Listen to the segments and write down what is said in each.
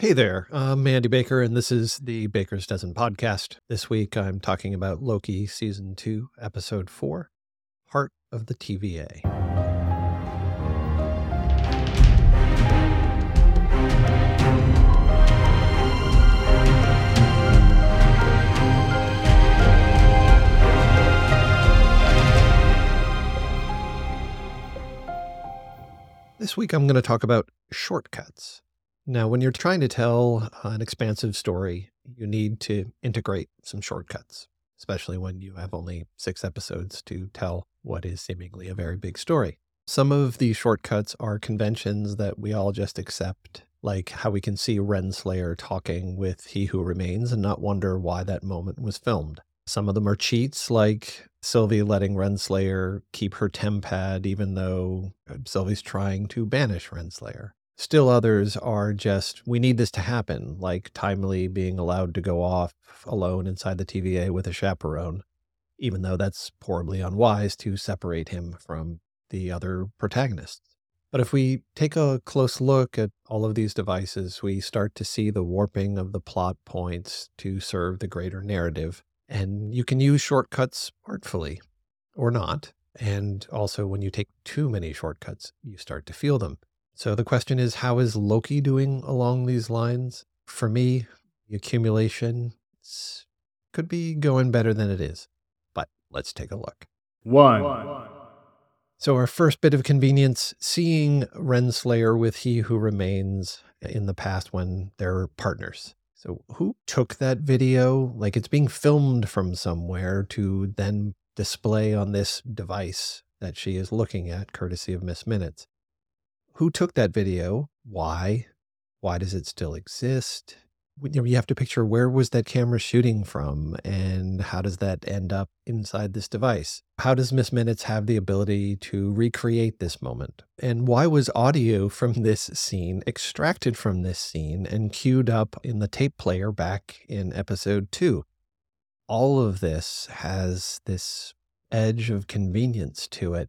Hey there, I'm Andy Baker, and this is the Baker's Dozen podcast. This week I'm talking about Loki Season 2, Episode 4 Heart of the TVA. This week I'm going to talk about shortcuts. Now, when you're trying to tell an expansive story, you need to integrate some shortcuts, especially when you have only six episodes to tell what is seemingly a very big story. Some of these shortcuts are conventions that we all just accept, like how we can see Renslayer talking with He Who Remains and not wonder why that moment was filmed. Some of them are cheats, like Sylvie letting Renslayer keep her tempad even though uh, Sylvie's trying to banish Renslayer. Still others are just, we need this to happen, like Timely being allowed to go off alone inside the TVA with a chaperone, even though that's horribly unwise to separate him from the other protagonists. But if we take a close look at all of these devices, we start to see the warping of the plot points to serve the greater narrative. And you can use shortcuts artfully or not. And also, when you take too many shortcuts, you start to feel them. So the question is, how is Loki doing along these lines? For me, the accumulation could be going better than it is. But let's take a look. One. So our first bit of convenience, seeing Renslayer with He Who Remains in the past when they're partners. So who took that video? Like it's being filmed from somewhere to then display on this device that she is looking at, courtesy of Miss Minutes who took that video? Why? Why does it still exist? You have to picture where was that camera shooting from and how does that end up inside this device? How does Miss Minutes have the ability to recreate this moment? And why was audio from this scene extracted from this scene and queued up in the tape player back in episode two? All of this has this edge of convenience to it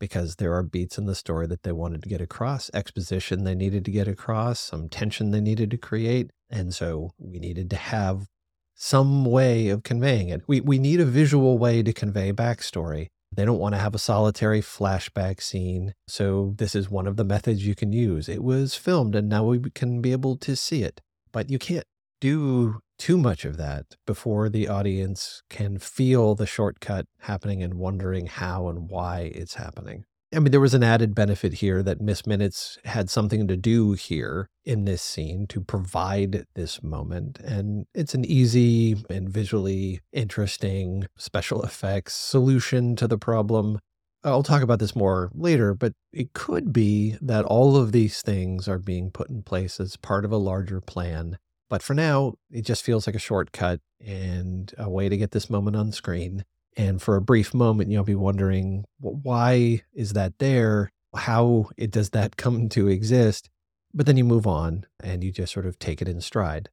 because there are beats in the story that they wanted to get across, exposition they needed to get across, some tension they needed to create. And so we needed to have some way of conveying it. We, we need a visual way to convey backstory. They don't want to have a solitary flashback scene. So this is one of the methods you can use. It was filmed and now we can be able to see it. But you can't do too much of that before the audience can feel the shortcut happening and wondering how and why it's happening. I mean, there was an added benefit here that Miss Minutes had something to do here in this scene to provide this moment. And it's an easy and visually interesting special effects solution to the problem. I'll talk about this more later, but it could be that all of these things are being put in place as part of a larger plan but for now, it just feels like a shortcut and a way to get this moment on screen. And for a brief moment, you'll be wondering, well, why is that there? How it, does that come to exist? But then you move on and you just sort of take it in stride.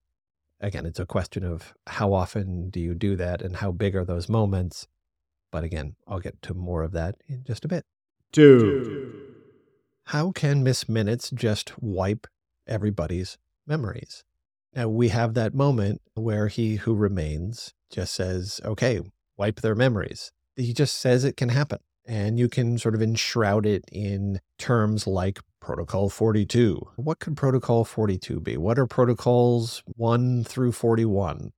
Again, it's a question of how often do you do that and how big are those moments? But again, I'll get to more of that in just a bit. Two. How can Miss Minutes just wipe everybody's memories? Now we have that moment where he who remains just says, okay, wipe their memories. He just says it can happen. And you can sort of enshroud it in terms like Protocol 42. What could Protocol 42 be? What are protocols 1 through 41?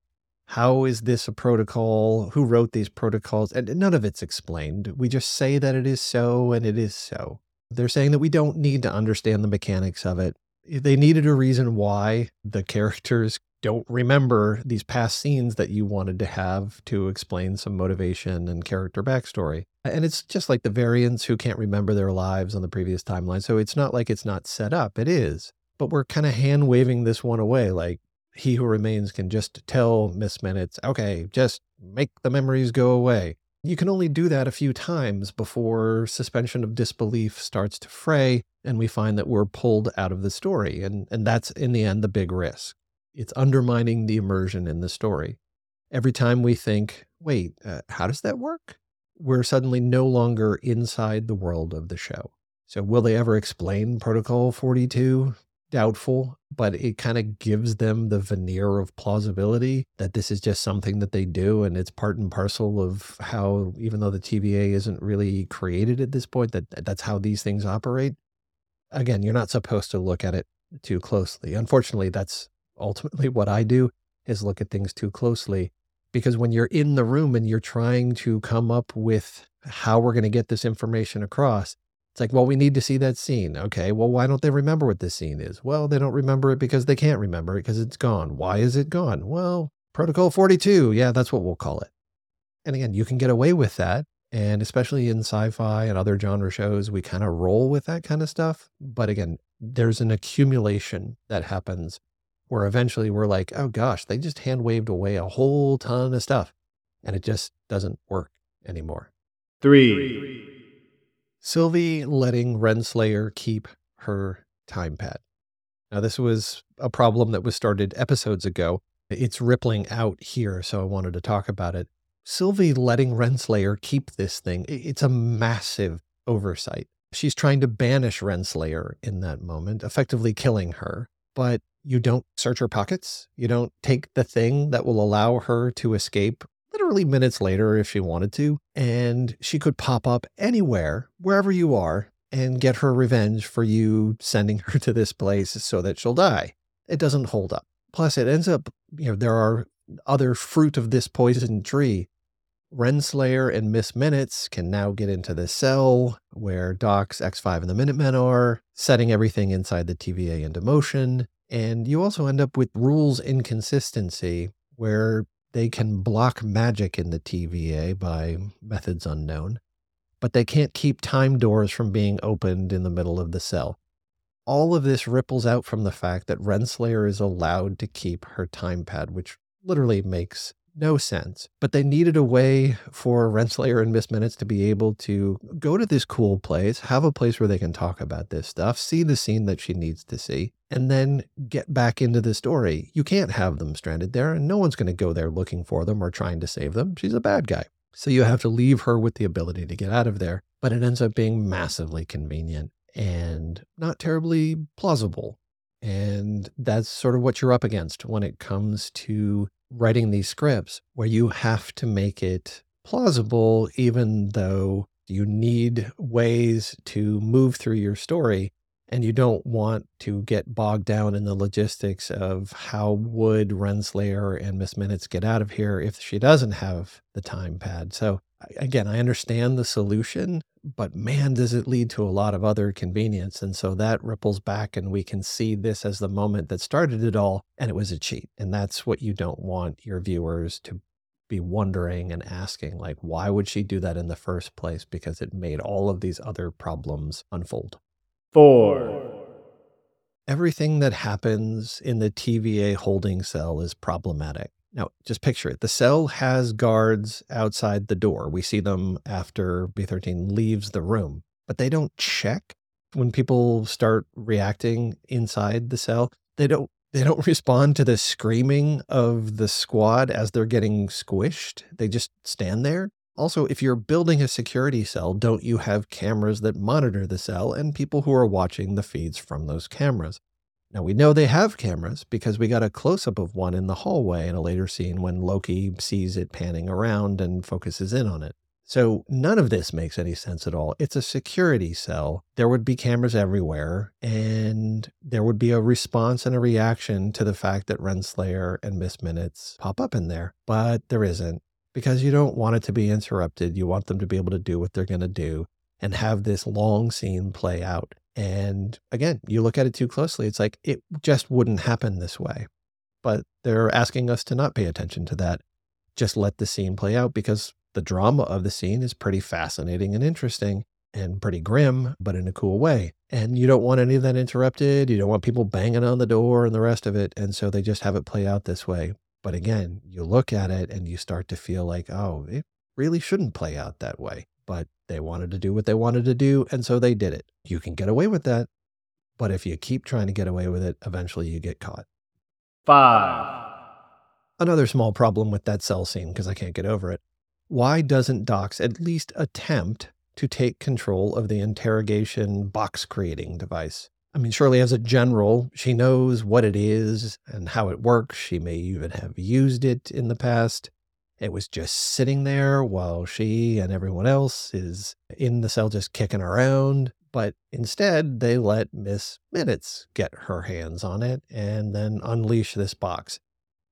How is this a protocol? Who wrote these protocols? And none of it's explained. We just say that it is so and it is so. They're saying that we don't need to understand the mechanics of it they needed a reason why the characters don't remember these past scenes that you wanted to have to explain some motivation and character backstory. And it's just like the variants who can't remember their lives on the previous timeline. So it's not like it's not set up, it is. But we're kind of hand waving this one away. Like he who remains can just tell Miss Minutes, okay, just make the memories go away. You can only do that a few times before suspension of disbelief starts to fray and we find that we're pulled out of the story. And, and that's, in the end, the big risk. It's undermining the immersion in the story. Every time we think, wait, uh, how does that work? We're suddenly no longer inside the world of the show. So, will they ever explain Protocol 42? Doubtful, but it kind of gives them the veneer of plausibility that this is just something that they do and it's part and parcel of how even though the TVA isn't really created at this point that that's how these things operate. Again, you're not supposed to look at it too closely. Unfortunately, that's ultimately what I do is look at things too closely because when you're in the room and you're trying to come up with how we're going to get this information across, it's like, well, we need to see that scene. Okay, well, why don't they remember what this scene is? Well, they don't remember it because they can't remember it because it's gone. Why is it gone? Well, Protocol 42. Yeah, that's what we'll call it. And again, you can get away with that. And especially in sci fi and other genre shows, we kind of roll with that kind of stuff. But again, there's an accumulation that happens where eventually we're like, oh gosh, they just hand waved away a whole ton of stuff. And it just doesn't work anymore. Three. Sylvie letting Renslayer keep her time pad. Now, this was a problem that was started episodes ago. It's rippling out here, so I wanted to talk about it. Sylvie letting Renslayer keep this thing, it's a massive oversight. She's trying to banish Renslayer in that moment, effectively killing her. But you don't search her pockets. You don't take the thing that will allow her to escape literally minutes later if she wanted to. And she could pop up anywhere, wherever you are, and get her revenge for you sending her to this place so that she'll die. It doesn't hold up. Plus, it ends up, you know, there are other fruit of this poison tree Renslayer and Miss Minutes can now get into the cell where Dox X5, and the Minutemen are, setting everything inside the TVA into motion. And you also end up with rules inconsistency where they can block magic in the TVA by methods unknown, but they can't keep time doors from being opened in the middle of the cell. All of this ripples out from the fact that Renslayer is allowed to keep her time pad, which literally makes no sense. But they needed a way for Renslayer and Miss Minutes to be able to go to this cool place, have a place where they can talk about this stuff, see the scene that she needs to see, and then get back into the story. You can't have them stranded there, and no one's going to go there looking for them or trying to save them. She's a bad guy. So you have to leave her with the ability to get out of there. But it ends up being massively convenient and not terribly plausible. And that's sort of what you're up against when it comes to writing these scripts where you have to make it plausible, even though you need ways to move through your story and you don't want to get bogged down in the logistics of how would Renslayer and Miss Minutes get out of here if she doesn't have the time pad. So again, I understand the solution, but man, does it lead to a lot of other convenience. And so that ripples back, and we can see this as the moment that started it all, and it was a cheat. And that's what you don't want your viewers to be wondering and asking, like, why would she do that in the first place? Because it made all of these other problems unfold. Four. Everything that happens in the TVA holding cell is problematic. Now, just picture it. The cell has guards outside the door. We see them after B13 leaves the room, but they don't check when people start reacting inside the cell. They don't they don't respond to the screaming of the squad as they're getting squished. They just stand there. Also, if you're building a security cell, don't you have cameras that monitor the cell and people who are watching the feeds from those cameras? Now we know they have cameras because we got a close up of one in the hallway in a later scene when Loki sees it panning around and focuses in on it. So none of this makes any sense at all. It's a security cell. There would be cameras everywhere, and there would be a response and a reaction to the fact that Renslayer and Miss Minutes pop up in there. But there isn't because you don't want it to be interrupted. You want them to be able to do what they're going to do and have this long scene play out. And again, you look at it too closely, it's like it just wouldn't happen this way. But they're asking us to not pay attention to that. Just let the scene play out because the drama of the scene is pretty fascinating and interesting and pretty grim, but in a cool way. And you don't want any of that interrupted. You don't want people banging on the door and the rest of it. And so they just have it play out this way. But again, you look at it and you start to feel like, oh, it really shouldn't play out that way. But they wanted to do what they wanted to do, and so they did it. You can get away with that, but if you keep trying to get away with it, eventually you get caught. Five. Another small problem with that cell scene, because I can't get over it. Why doesn't Dox at least attempt to take control of the interrogation box creating device? I mean, surely as a general, she knows what it is and how it works. She may even have used it in the past. It was just sitting there while she and everyone else is in the cell just kicking around. But instead, they let Miss Minutes get her hands on it and then unleash this box.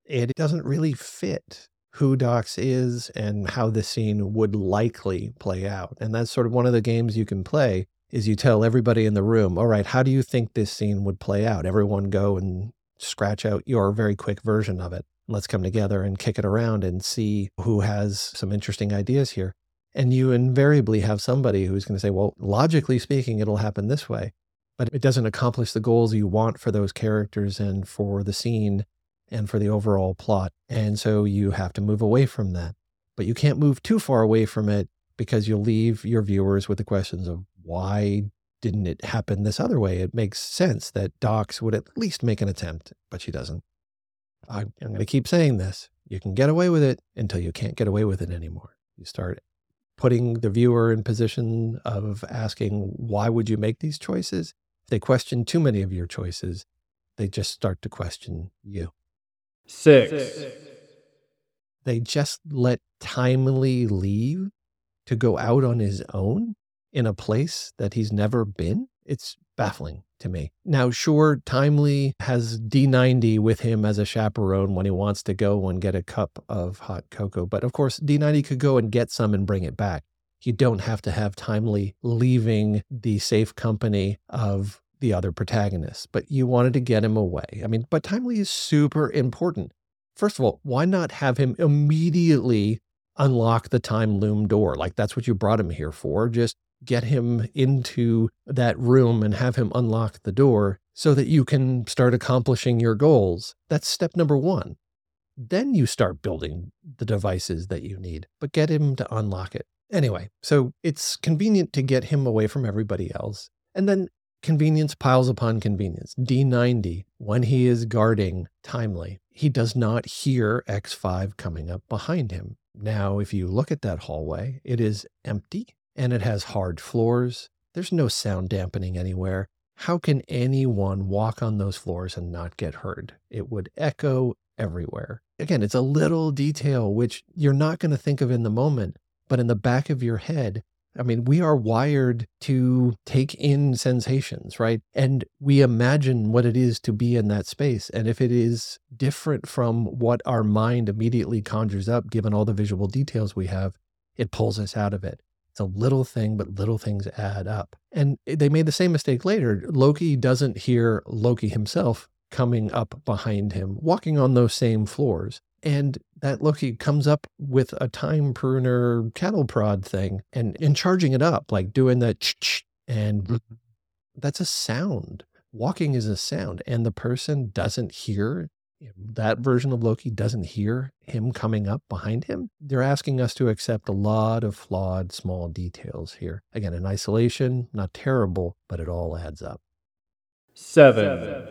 It doesn't really fit who Dox is and how the scene would likely play out. And that's sort of one of the games you can play is you tell everybody in the room, all right, how do you think this scene would play out? Everyone go and scratch out your very quick version of it. Let's come together and kick it around and see who has some interesting ideas here. And you invariably have somebody who's going to say, well, logically speaking, it'll happen this way, but it doesn't accomplish the goals you want for those characters and for the scene and for the overall plot. And so you have to move away from that. But you can't move too far away from it because you'll leave your viewers with the questions of why didn't it happen this other way? It makes sense that Dox would at least make an attempt, but she doesn't. I'm going to keep saying this. You can get away with it until you can't get away with it anymore. You start putting the viewer in position of asking, why would you make these choices? If they question too many of your choices, they just start to question you. Six. They just let Timely leave to go out on his own in a place that he's never been. It's baffling to me. Now, sure, Timely has D90 with him as a chaperone when he wants to go and get a cup of hot cocoa. But of course, D90 could go and get some and bring it back. You don't have to have Timely leaving the safe company of the other protagonists, but you wanted to get him away. I mean, but Timely is super important. First of all, why not have him immediately unlock the time loom door? Like that's what you brought him here for. Just get him into that room and have him unlock the door so that you can start accomplishing your goals. That's step number one. Then you start building the devices that you need, but get him to unlock it. Anyway, so it's convenient to get him away from everybody else. And then convenience piles upon convenience. D90, when he is guarding Timely, he does not hear X5 coming up behind him. Now, if you look at that hallway, it is empty and it has hard floors. There's no sound dampening anywhere. How can anyone walk on those floors and not get heard? It would echo everywhere. Again, it's a little detail which you're not going to think of in the moment, but in the back of your head, I mean, we are wired to take in sensations, right? And we imagine what it is to be in that space. And if it is different from what our mind immediately conjures up, given all the visual details we have, it pulls us out of it. It's a little thing, but little things add up. And they made the same mistake later. Loki doesn't hear Loki himself coming up behind him, walking on those same floors. And that Loki comes up with a time pruner cattle prod thing and, and charging it up, like doing the ch and mm-hmm. that's a sound. Walking is a sound, and the person doesn't hear that version of Loki doesn't hear him coming up behind him. They're asking us to accept a lot of flawed small details here. Again, in isolation, not terrible, but it all adds up. Seven.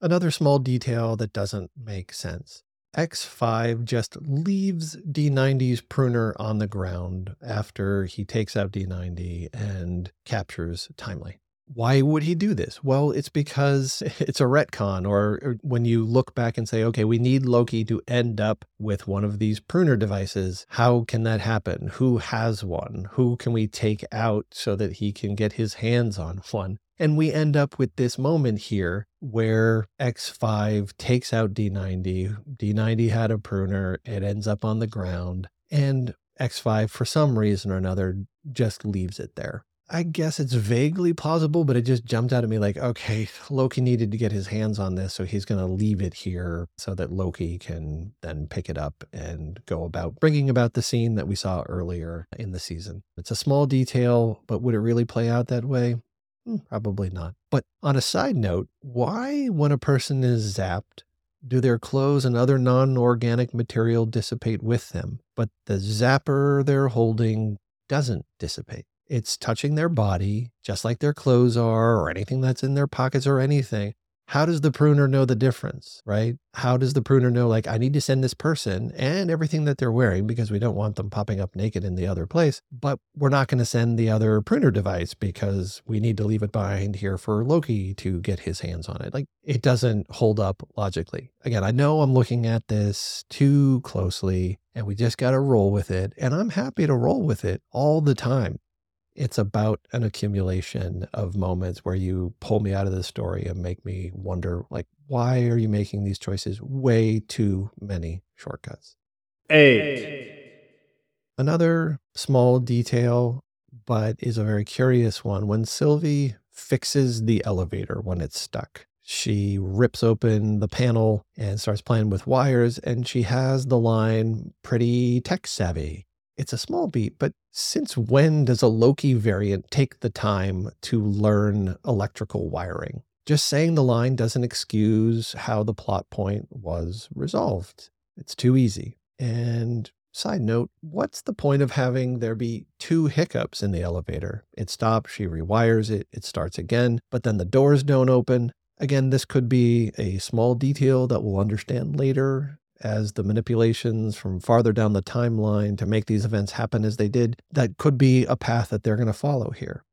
Another small detail that doesn't make sense. X5 just leaves D90's pruner on the ground after he takes out D90 and captures Timely. Why would he do this? Well, it's because it's a retcon, or, when you look back and say, okay, we need Loki to end up with one of these pruner devices. How can that happen? Who has one? Who can we take out so that he can get his hands on one? And we end up with this moment here where X5 takes out D90. D90 had a pruner, it ends up on the ground, and X5, for some reason or another, just leaves it there. I guess it's vaguely plausible, but it just jumped out at me like, okay, Loki needed to get his hands on this, so he's going to leave it here so that Loki can then pick it up and go about bringing about the scene that we saw earlier in the season. It's a small detail, but would it really play out that way? Hmm, probably not. But on a side note, why, when a person is zapped, do their clothes and other non organic material dissipate with them, but the zapper they're holding doesn't dissipate? It's touching their body, just like their clothes are, or anything that's in their pockets or anything. how does the pruner know the difference, right? How does the pruner know, like, I need to send this person and everything that they're wearing because we don't want them popping up naked in the other place, but we're not going to send the other pruner device because we need to leave it behind here for Loki to get his hands on it. Like, it doesn't hold up logically. Again, I know I'm looking at this too closely and we just got to roll with it. And I'm happy to roll with it all the time it's about an accumulation of moments where you pull me out of the story and make me wonder like why are you making these choices? Way too many shortcuts. Eight. Another small detail but is a very curious one. When sylvie fixes the elevator when it's stuck she rips open the panel and starts playing with wires and she has the line pretty tech savvy it's a small beat, but since when does a Loki variant take the time to learn electrical wiring? Just saying the line doesn't excuse how the plot point was resolved. It's too easy. And side note, what's the point of having there be two hiccups in the elevator? It stops, she rewires it, it starts again, but then the doors don't open. Again, this could be a small detail that we'll understand later as the manipulations from farther down the timeline to make these events happen as they did, that could be a path that they're going to follow here.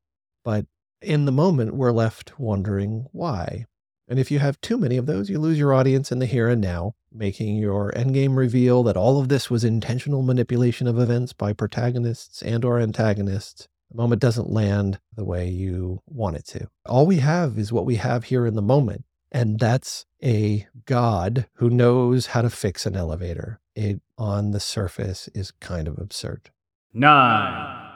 But in the moment, we're left wondering why. And if you have too many of those, you lose your audience in the here and now, making your endgame reveal that all of this was intentional manipulation of events by protagonists and or antagonists. The moment doesn't land the way you want it to. All we have is what we have here in the moment. And that's a God who knows how to fix an elevator. It on the surface is kind of absurd. Nine.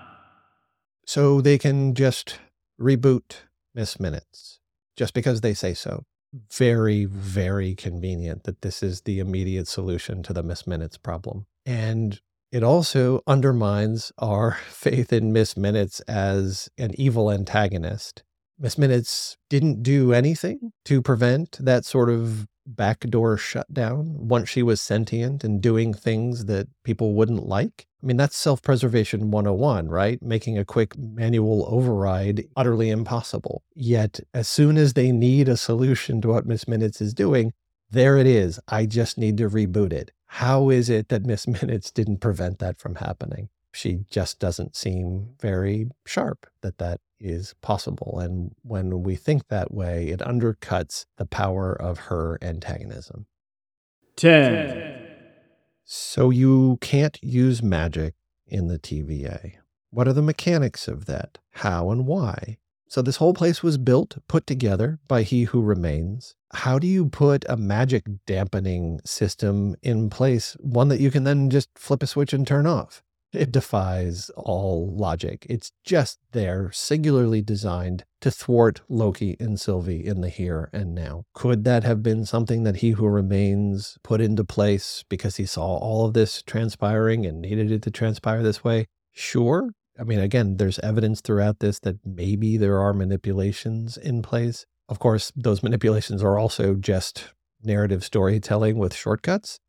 So they can just reboot Miss Minutes just because they say so. Very, very convenient that this is the immediate solution to the Miss Minutes problem. And it also undermines our faith in Miss Minutes as an evil antagonist Miss Minutes didn't do anything to prevent that sort of backdoor shutdown once she was sentient and doing things that people wouldn't like. I mean, that's self preservation 101, right? Making a quick manual override utterly impossible. Yet, as soon as they need a solution to what Miss Minutes is doing, there it is. I just need to reboot it. How is it that Miss Minutes didn't prevent that from happening? She just doesn't seem very sharp that that is possible. And when we think that way, it undercuts the power of her antagonism. 10. So you can't use magic in the TVA. What are the mechanics of that? How and why? So this whole place was built, put together by He Who Remains. How do you put a magic dampening system in place, one that you can then just flip a switch and turn off? It defies all logic. It's just there, singularly designed to thwart Loki and Sylvie in the here and now. Could that have been something that He Who Remains put into place because he saw all of this transpiring and needed it to transpire this way? Sure. I mean, again, there's evidence throughout this that maybe there are manipulations in place. Of course, those manipulations are also just narrative storytelling with shortcuts.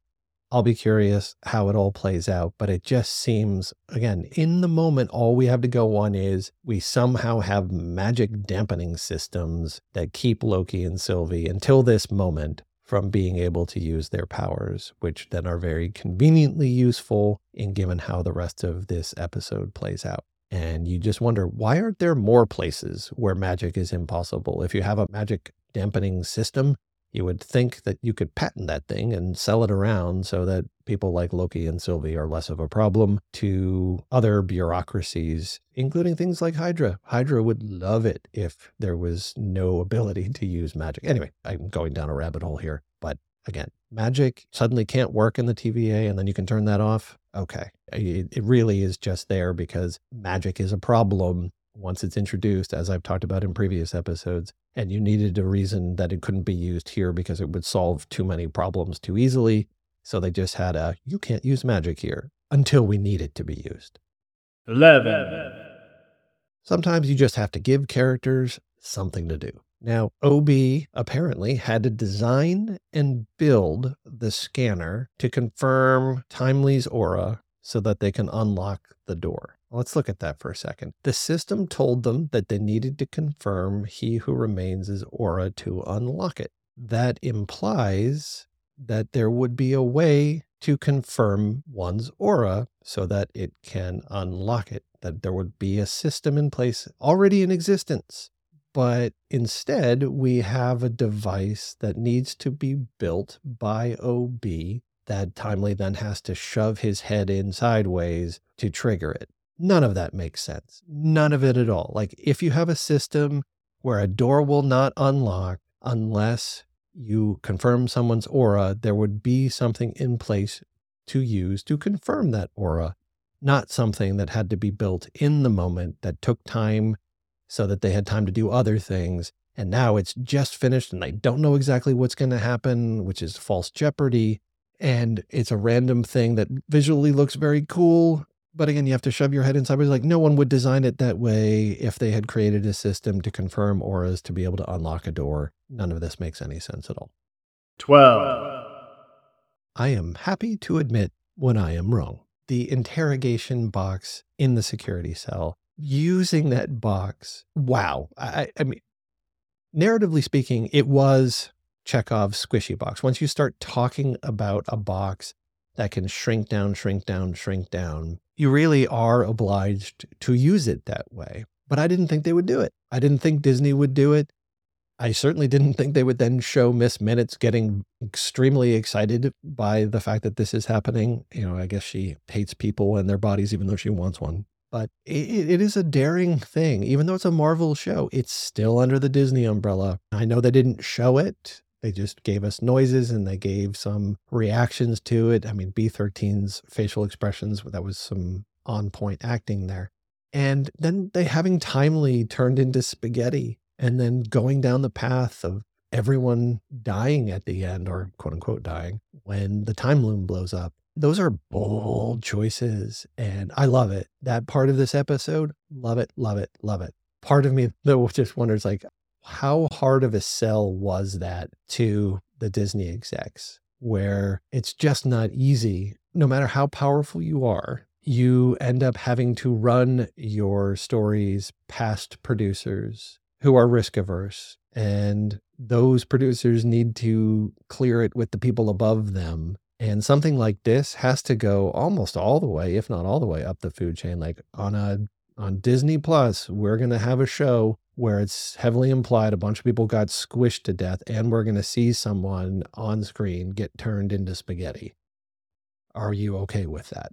I'll be curious how it all plays out, but it just seems, again, in the moment, all we have to go on is we somehow have magic dampening systems that keep Loki and Sylvie until this moment from being able to use their powers, which then are very conveniently useful in given how the rest of this episode plays out. And you just wonder why aren't there more places where magic is impossible? If you have a magic dampening system, you would think that you could patent that thing and sell it around so that people like Loki and Sylvie are less of a problem to other bureaucracies, including things like Hydra. Hydra would love it if there was no ability to use magic. Anyway, I'm going down a rabbit hole here. But again, magic suddenly can't work in the TVA and then you can turn that off. Okay. It, really is just there because magic is a problem once it's introduced, as I've talked about in previous episodes, and you needed a reason that it couldn't be used here because it would solve too many problems too easily. So they just had a, you can't use magic here until we need it to be used. 11. Sometimes you just have to give characters something to do. Now, OB apparently had to design and build the scanner to confirm Timely's aura so that they can unlock the door. Let's look at that for a second. The system told them that they needed to confirm He Who Remains' is aura to unlock it. that implies that there would be a way to confirm one's aura so that it can unlock it, that there would be a system in place already in existence. But instead, we have a device that needs to be built by OB that Timely then has to shove his head in sideways to trigger it. None of that makes sense. None of it at all. Like, if you have a system where a door will not unlock unless you confirm someone's aura, there would be something in place to use to confirm that aura, not something that had to be built in the moment that took time so that they had time to do other things. And now it's just finished and they don't know exactly what's going to happen, which is false jeopardy. And it's a random thing that visually looks very cool. But again, you have to shove your head inside. But like no one would design it that way if they had created a system to confirm auras to be able to unlock a door. None of this makes any sense at all. 12. I am happy to admit when I am wrong. The interrogation box in the security cell, using that box, wow. I, I mean, narratively speaking, it was Chekhov's squishy box. Once you start talking about a box that can shrink down, shrink down, shrink down, you really are obliged to use it that way. But I didn't think they would do it. I didn't think Disney would do it. I certainly didn't think they would then show Miss Minutes getting extremely excited by the fact that this is happening. You know, I guess she hates people and their bodies, even though she wants one. But it, it is a daring thing. Even though it's a Marvel show, it's still under the Disney umbrella. I know they didn't show it. They just gave us noises and they gave some reactions to it. I mean, B13's facial expressions, that was some on point acting there. And then they having timely turned into spaghetti and then going down the path of everyone dying at the end or quote unquote dying when the time loom blows up. Those are bold choices and I love it. That part of this episode, love it, love it, love it. Part of me though just wonders like how hard of a sell was that to the Disney execs where it's just not easy. No matter how powerful you are you end up having to run your stories past producers who are risk averse and those producers need to clear it with the people above them. And something like this has to go almost all the way if not all the way up the food chain. Like on a on Disney Plus we're going to have a show where it's heavily implied a bunch of people got squished to death and we're going to see someone on screen get turned into spaghetti are you okay with that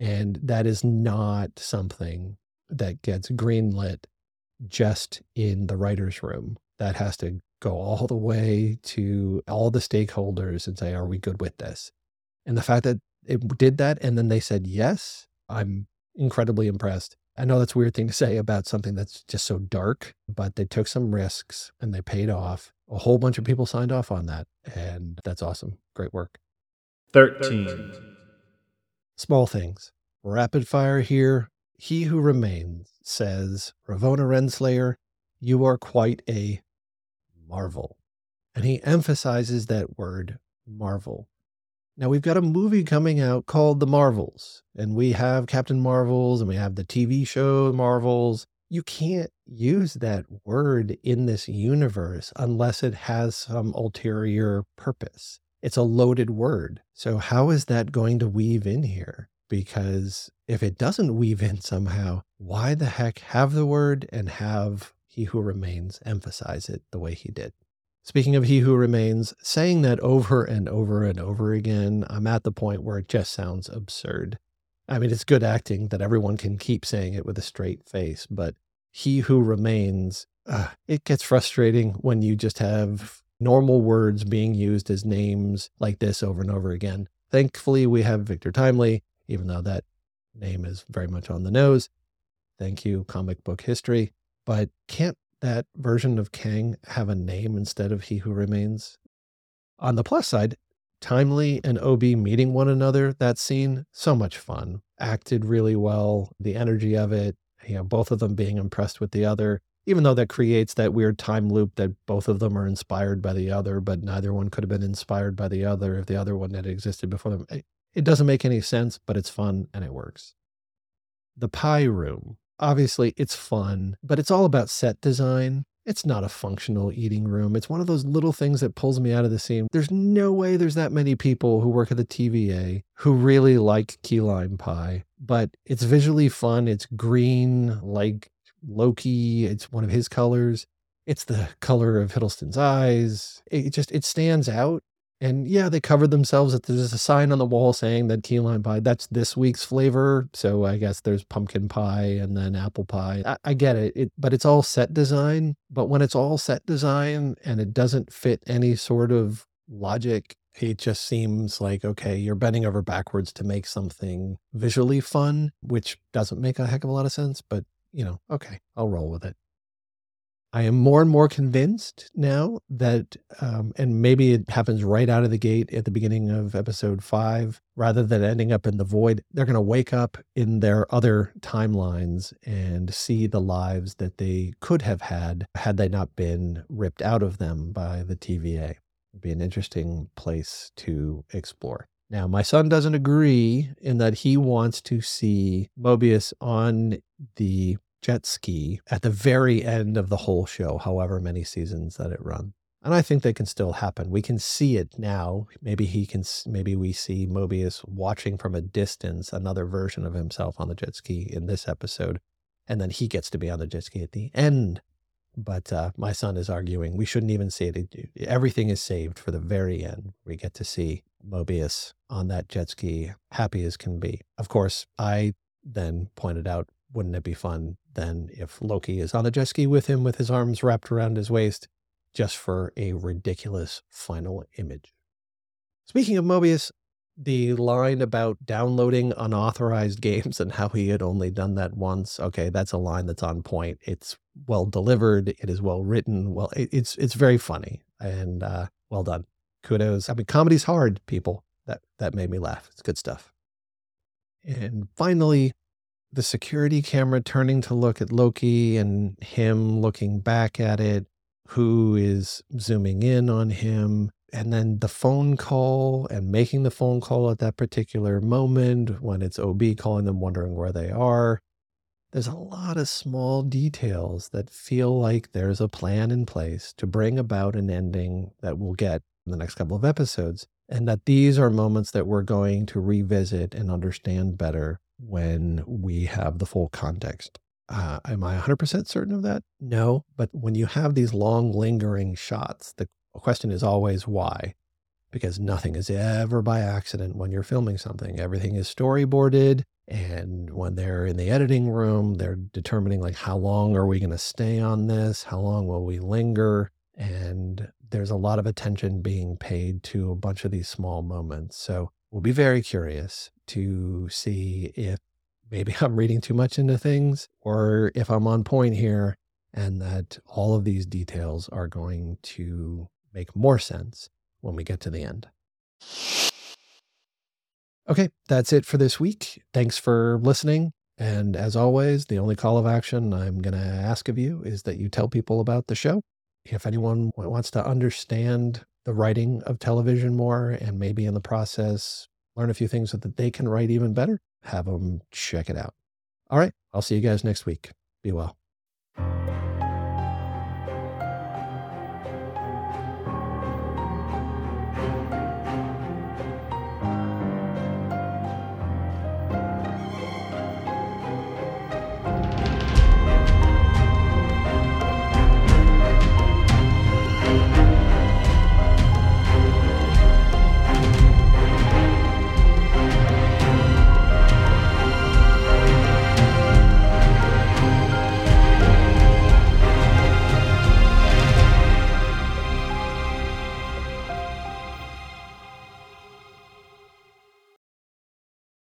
and that is not something that gets greenlit just in the writer's room. That has to go all the way to all the stakeholders and say, are we good with this? And the fact that it did that and then they said yes, I'm incredibly impressed. I know that's a weird thing to say about something that's just so dark, but they took some risks and they paid off. A whole bunch of people signed off on that. And that's awesome. Great work. 13. Small things. Rapid fire here. He who remains says, Ravonna Renslayer, you are quite a marvel. And he emphasizes that word, marvel. Now, we've got a movie coming out called The Marvels, and we have Captain Marvels and we have the TV show Marvels. You can't use that word in this universe unless it has some ulterior purpose. It's a loaded word. So, how is that going to weave in here? because if it doesn't weave in somehow, why the heck have the word and have he who remains emphasize it the way he did? Speaking of he who remains, saying that over and over and over again, I'm at the point where it just sounds absurd. I mean, it's good acting that everyone can keep saying it with a straight face, but he who remains, uh, it gets frustrating when you just have normal words being used as names like this over and over again. Thankfully, we have Victor Timely, even though that name is very much on the nose. Thank you, comic book history. But can't that version of Kang have a name instead of He Who Remains? On the plus side, Timely and OB meeting one another, that scene, so much fun. Acted really well, the energy of it, you know, both of them being impressed with the other, even though that creates that weird time loop that both of them are inspired by the other, but neither one could have been inspired by the other if the other one had existed before them. It doesn't make any sense, but it's fun and it works. The pie room. Obviously, it's fun, but it's all about set design. It's not a functional eating room. It's one of those little things that pulls me out of the scene. There's no way there's that many people who work at the TVA who really like key lime pie, but it's visually fun. It's green, like Loki. It's one of his colors. It's the color of Hiddleston's eyes. It just it stands out. And yeah, they covered themselves. That There's a sign on the wall saying that key lime pie, that's this week's flavor. So I guess there's pumpkin pie and then apple pie. I, I get it. it, but it's all set design. But when it's all set design and it doesn't fit any sort of logic, it just seems like, okay, you're bending over backwards to make something visually fun, which doesn't make a heck of a lot of sense. But, you know, okay, I'll roll with it. I am more and more convinced now that, um, and maybe it happens right out of the gate at the beginning of episode five, rather than ending up in the void, they're going to wake up in their other timelines and see the lives that they could have had had they not been ripped out of them by the TVA. It'd be an interesting place to explore. Now, my son doesn't agree in that he wants to see Mobius on the jet ski at the very end of the whole show, however many seasons that it runs. And I think they can still happen. We can see it now. Maybe he can, maybe we see Mobius watching from a distance another version of himself on the jet ski in this episode. And then he gets to be on the jet ski at the end. But uh, my son is arguing we shouldn't even see it. Everything is saved for the very end. We get to see Mobius on that jet ski, happy as can be. Of course, I then pointed out wouldn't it be fun then if Loki is on the jet ski with him with his arms wrapped around his waist just for a ridiculous final image? Speaking of Mobius, the line about downloading unauthorized games and how he had only done that once. Okay, that's a line that's on point. It's well delivered. It is well written. Well, it, it's it's very funny and uh, well done. Kudos. I mean, comedy's hard, people. That that made me laugh. It's good stuff. And finally, the security camera turning to look at Loki and him looking back at it, who is zooming in on him, and then the phone call and making the phone call at that particular moment when it's OB calling them, wondering where they are. There's a lot of small details that feel like there's a plan in place to bring about an ending that we'll get in the next couple of episodes, and that these are moments that we're going to revisit and understand better when we have the full context. Uh, am I 100% certain of that? No. But when you have these long, lingering shots, the question is always why? Because nothing is ever by accident when you're filming something. Everything is storyboarded. And when they're in the editing room, they're determining like how long are we going to stay on this? How long will we linger? And there's a lot of attention being paid to a bunch of these small moments. So we'll be very curious to see if maybe I'm reading too much into things or if I'm on point here and that all of these details are going to make more sense when we get to the end. Okay, that's it for this week. Thanks for listening. And as always, the only call of action I'm going to ask of you is that you tell people about the show. If anyone wants to understand the writing of television more and maybe in the process learn a few things that they can write even better, have them check it out. All right. I'll see you guys next week. Be well.